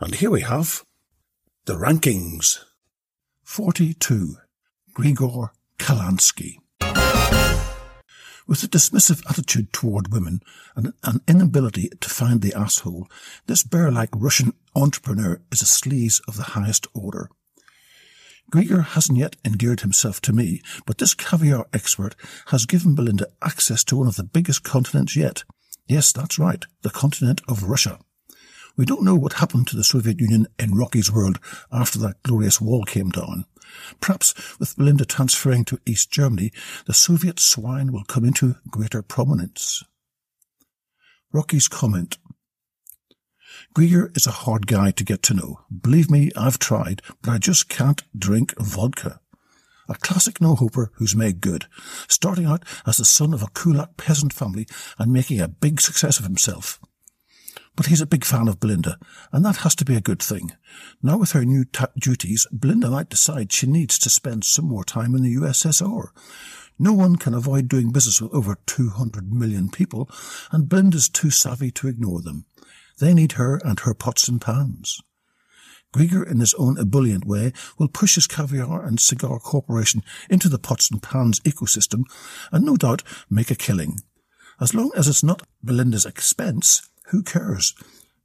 And here we have the rankings. 42. Grigor Kalansky. With a dismissive attitude toward women and an inability to find the asshole, this bear-like Russian entrepreneur is a sleaze of the highest order. Grigor hasn't yet endeared himself to me, but this caviar expert has given Belinda access to one of the biggest continents yet. Yes, that's right, the continent of Russia. We don't know what happened to the Soviet Union in Rocky's world after that glorious wall came down. Perhaps with Belinda transferring to East Germany, the Soviet swine will come into greater prominence. Rocky's comment. Grigor is a hard guy to get to know. Believe me, I've tried, but I just can't drink vodka. A classic no-hoper who's made good, starting out as the son of a Kulak peasant family and making a big success of himself. But he's a big fan of Belinda, and that has to be a good thing. Now with her new ta- duties, Belinda might decide she needs to spend some more time in the USSR. No one can avoid doing business with over 200 million people, and Belinda's too savvy to ignore them. They need her and her pots and pans. Grigor, in his own ebullient way, will push his caviar and cigar corporation into the pots and pans ecosystem and no doubt make a killing. As long as it's not Belinda's expense, who cares?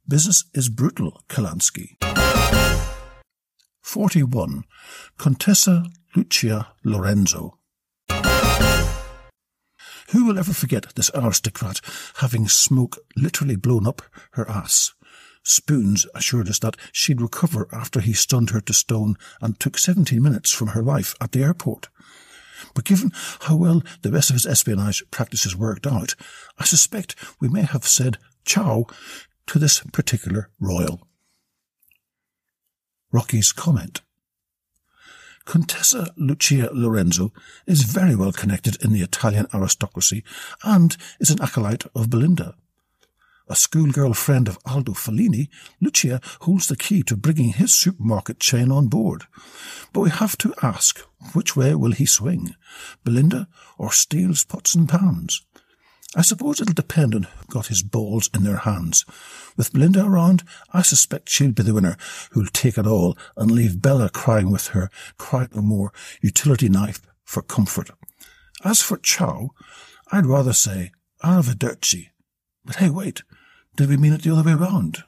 Business is brutal, Kalansky. 41. Contessa Lucia Lorenzo. Who will ever forget this aristocrat having smoke literally blown up her ass? Spoons assured us that she'd recover after he stunned her to stone and took 17 minutes from her life at the airport. But given how well the rest of his espionage practices worked out, I suspect we may have said ciao to this particular royal. Rocky's comment. Contessa Lucia Lorenzo is very well connected in the Italian aristocracy and is an acolyte of Belinda. A schoolgirl friend of Aldo Fellini, Lucia holds the key to bringing his supermarket chain on board. But we have to ask, which way will he swing? Belinda or Steele's pots and pans? I suppose it'll depend on who got his balls in their hands. With Belinda around, I suspect she'll be the winner who'll take it all and leave Bella crying with her cry no more utility knife for comfort. As for Ciao, I'd rather say Arrivederci. But hey, wait, did we mean it the other way round?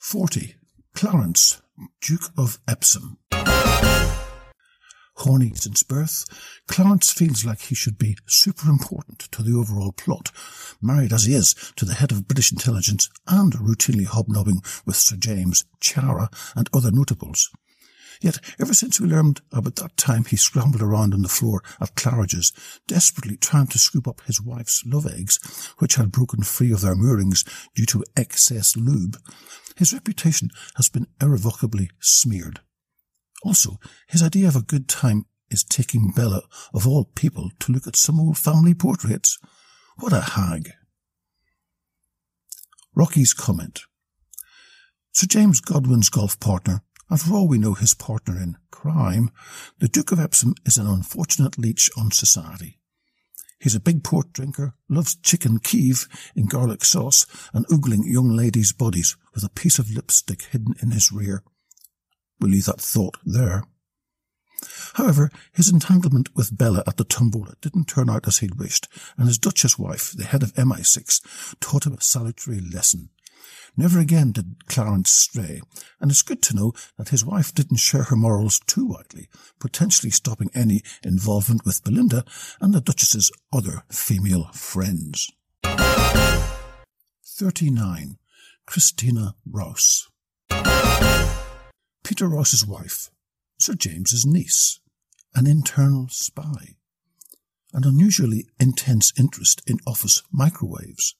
40. Clarence, Duke of Epsom. Horny since birth, Clarence feels like he should be super important to the overall plot, married as he is to the head of British intelligence and routinely hobnobbing with Sir James, Chiara, and other notables. Yet, ever since we learned about that time he scrambled around on the floor at Claridge's, desperately trying to scoop up his wife's love eggs, which had broken free of their moorings due to excess lube, his reputation has been irrevocably smeared. Also, his idea of a good time is taking Bella, of all people, to look at some old family portraits. What a hag. Rocky's comment. Sir James Godwin's golf partner, and for all we know his partner in crime, the Duke of Epsom is an unfortunate leech on society. He's a big port drinker, loves chicken Kiev in garlic sauce, and oogling young ladies' bodies with a piece of lipstick hidden in his rear. We'll leave that thought there. However, his entanglement with Bella at the tombola didn't turn out as he'd wished, and his Duchess wife, the head of MI6, taught him a salutary lesson. Never again did Clarence stray, and it's good to know that his wife didn't share her morals too widely, potentially stopping any involvement with Belinda and the Duchess's other female friends. 39. Christina Ross Peter Ross's wife, Sir James's niece, an internal spy, an unusually intense interest in office microwaves,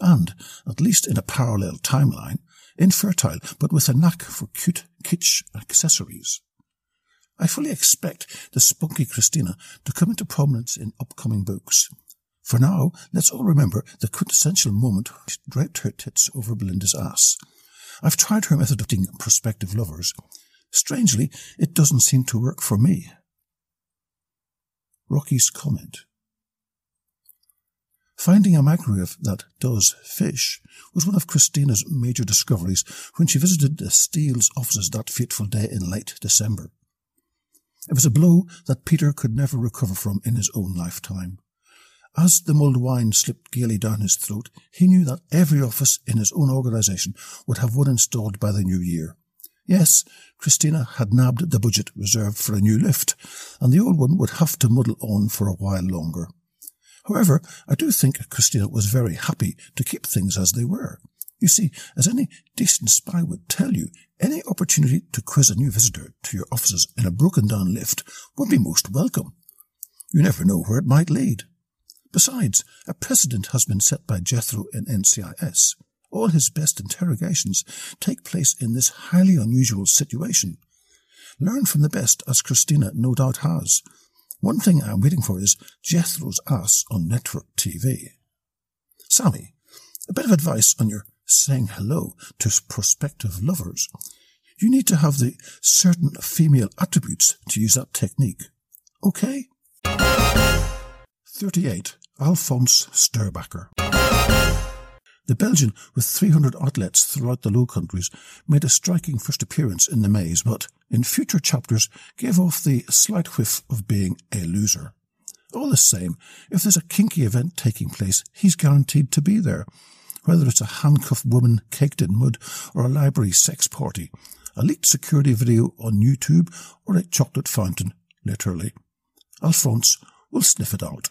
and, at least in a parallel timeline, infertile but with a knack for cute kitsch accessories. I fully expect the spunky Christina to come into prominence in upcoming books. For now, let's all remember the quintessential moment she draped her tits over Belinda's ass. I've tried her method of dating prospective lovers. Strangely, it doesn't seem to work for me. Rocky's comment. Finding a microwave that does fish was one of Christina's major discoveries when she visited the Steele's offices that fateful day in late December. It was a blow that Peter could never recover from in his own lifetime. As the mulled wine slipped gaily down his throat, he knew that every office in his own organisation would have one installed by the new year. Yes, Christina had nabbed the budget reserved for a new lift, and the old one would have to muddle on for a while longer. However, I do think Christina was very happy to keep things as they were. You see, as any decent spy would tell you, any opportunity to quiz a new visitor to your offices in a broken down lift would be most welcome. You never know where it might lead. Besides, a precedent has been set by Jethro in NCIS. All his best interrogations take place in this highly unusual situation. Learn from the best, as Christina no doubt has, one thing I'm waiting for is Jethro's ass on network TV. Sammy, a bit of advice on your saying hello to prospective lovers. You need to have the certain female attributes to use that technique. Okay? 38. Alphonse Sterbacher. The Belgian, with 300 outlets throughout the Low Countries, made a striking first appearance in the maze, but in future chapters gave off the slight whiff of being a loser. All the same, if there's a kinky event taking place, he's guaranteed to be there. Whether it's a handcuffed woman caked in mud or a library sex party, a leaked security video on YouTube or a chocolate fountain, literally. Alphonse will sniff it out.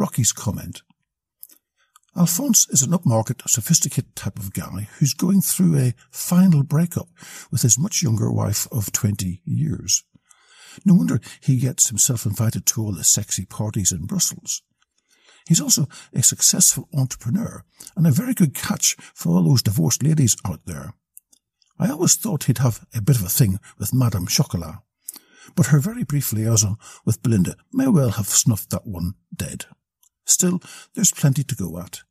Rocky's comment. Alphonse is an upmarket, sophisticated type of guy who's going through a final breakup with his much younger wife of 20 years. No wonder he gets himself invited to all the sexy parties in Brussels. He's also a successful entrepreneur and a very good catch for all those divorced ladies out there. I always thought he'd have a bit of a thing with Madame Chocolat, but her very brief liaison with Belinda may well have snuffed that one dead. Still, there's plenty to go at.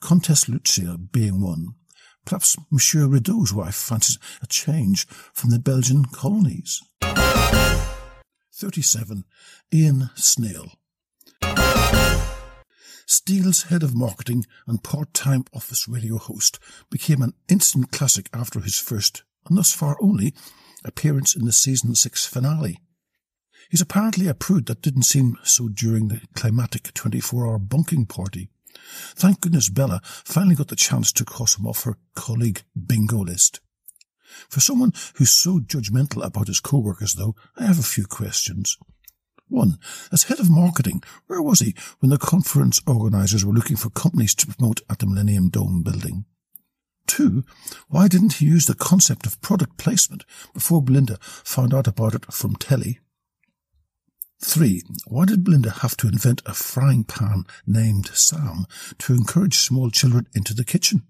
Comtesse Lucia being one. Perhaps Monsieur Rideau's wife fancies a change from the Belgian colonies. 37. Ian Snail. Steele's head of marketing and part-time office radio host became an instant classic after his first, and thus far only, appearance in the season six finale. He's apparently a prude that didn't seem so during the climatic 24-hour bunking party. Thank goodness Bella finally got the chance to cross him off her colleague bingo list. For someone who's so judgmental about his co-workers, though, I have a few questions. One, as head of marketing, where was he when the conference organisers were looking for companies to promote at the Millennium Dome building? Two, why didn't he use the concept of product placement before Belinda found out about it from telly? Three, why did Belinda have to invent a frying pan named Sam to encourage small children into the kitchen?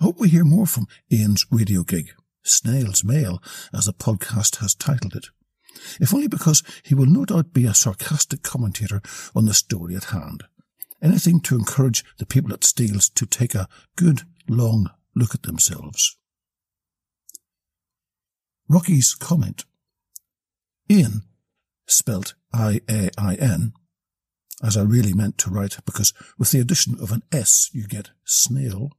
I hope we hear more from Ian's radio gig, Snail's Mail, as the podcast has titled it if only because he will no doubt be a sarcastic commentator on the story at hand. Anything to encourage the people at Steele's to take a good, long look at themselves. Rocky's comment. Ian, spelt I-A-I-N, as I really meant to write, because with the addition of an S you get snail.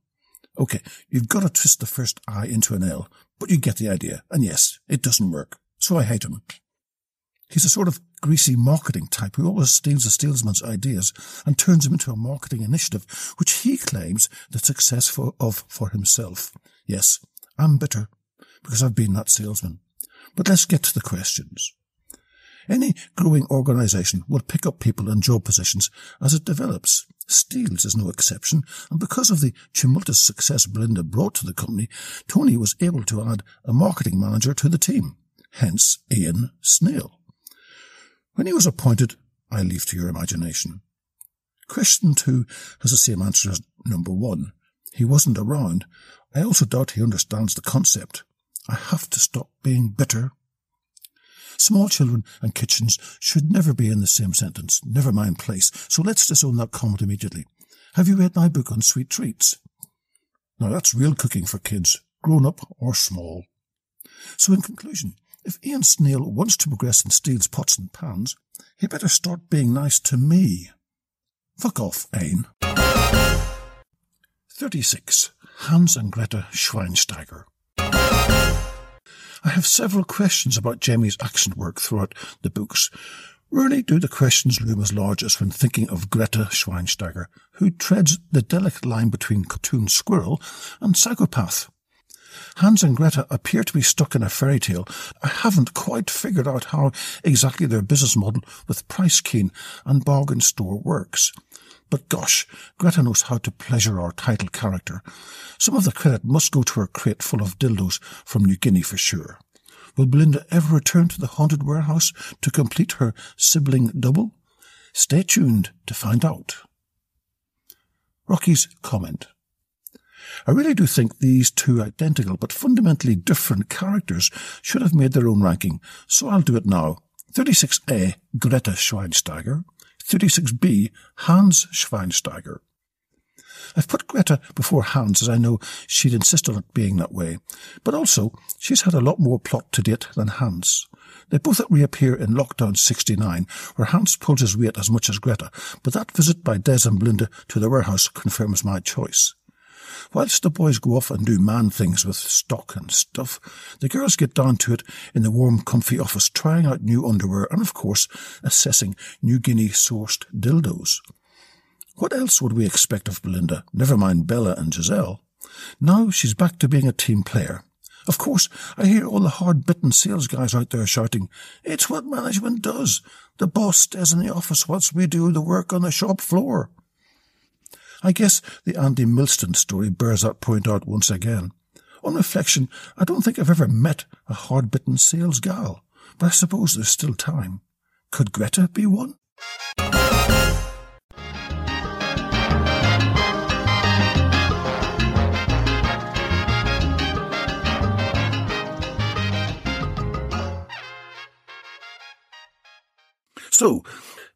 Okay, you've got to twist the first I into an L, but you get the idea. And yes, it doesn't work. So I hate him. He's a sort of greasy marketing type who always steals a salesman's ideas and turns them into a marketing initiative, which he claims the success for, of for himself. Yes, I'm bitter because I've been that salesman. But let's get to the questions. Any growing organization will pick up people in job positions as it develops. Steele's is no exception, and because of the tumultuous success Belinda brought to the company, Tony was able to add a marketing manager to the team. Hence Ian Snail. When he was appointed, I leave to your imagination. Question two has the same answer as number one. He wasn't around. I also doubt he understands the concept. I have to stop being bitter. Small children and kitchens should never be in the same sentence, never mind place, so let's disown that comment immediately. Have you read my book on sweet treats? Now that's real cooking for kids, grown up or small. So in conclusion, if Ian Snail wants to progress in Steele's pots and pans, he better start being nice to me. Fuck off, Ain. 36. Hans and Greta Schweinsteiger. I have several questions about Jamie's accent work throughout the books. Rarely do the questions loom as large as when thinking of Greta Schweinsteiger, who treads the delicate line between cartoon squirrel and psychopath. Hans and Greta appear to be stuck in a fairy tale. I haven't quite figured out how exactly their business model with Price Keen and Bargain Store works. But gosh, Greta knows how to pleasure our title character. Some of the credit must go to her crate full of dildos from New Guinea for sure. Will Belinda ever return to the haunted warehouse to complete her sibling double? Stay tuned to find out. Rocky's comment. I really do think these two identical but fundamentally different characters should have made their own ranking, so I'll do it now. 36A, Greta Schweinsteiger. 36B, Hans Schweinsteiger. I've put Greta before Hans as I know she'd insist on it being that way, but also she's had a lot more plot to date than Hans. They both reappear in Lockdown 69, where Hans pulls his weight as much as Greta, but that visit by Des and Belinda to the warehouse confirms my choice. Whilst the boys go off and do man things with stock and stuff, the girls get down to it in the warm, comfy office, trying out new underwear and, of course, assessing New Guinea sourced dildos. What else would we expect of Belinda? Never mind Bella and Giselle. Now she's back to being a team player. Of course, I hear all the hard-bitten sales guys out there shouting, It's what management does. The boss stays in the office whilst we do the work on the shop floor. I guess the Andy Milston story bears that point out once again. On reflection, I don't think I've ever met a hard-bitten sales gal, but I suppose there's still time. Could Greta be one? So,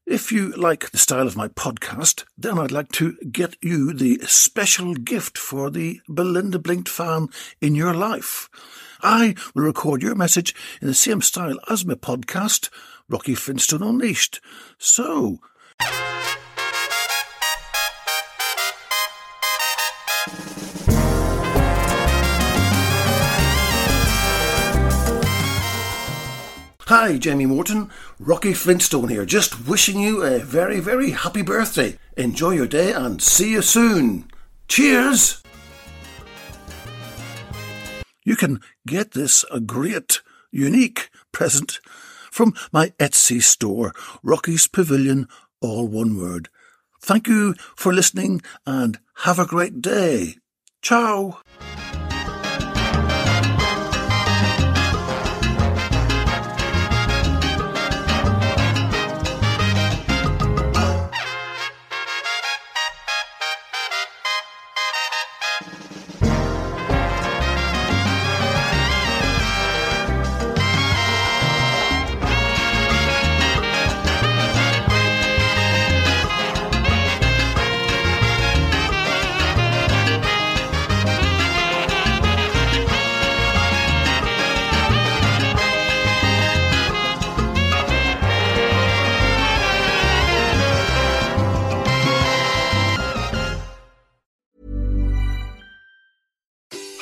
if you like the style of my podcast, then I'd like to get you the special gift for the Belinda Blinked fan in your life. I will record your message in the same style as my podcast, Rocky Flintstone Unleashed. So, Hi, Jamie Morton. Rocky Flintstone here, just wishing you a very, very happy birthday. Enjoy your day and see you soon. Cheers! You can get this a great, unique present from my Etsy store, Rocky's Pavilion, all one word. Thank you for listening and have a great day. Ciao!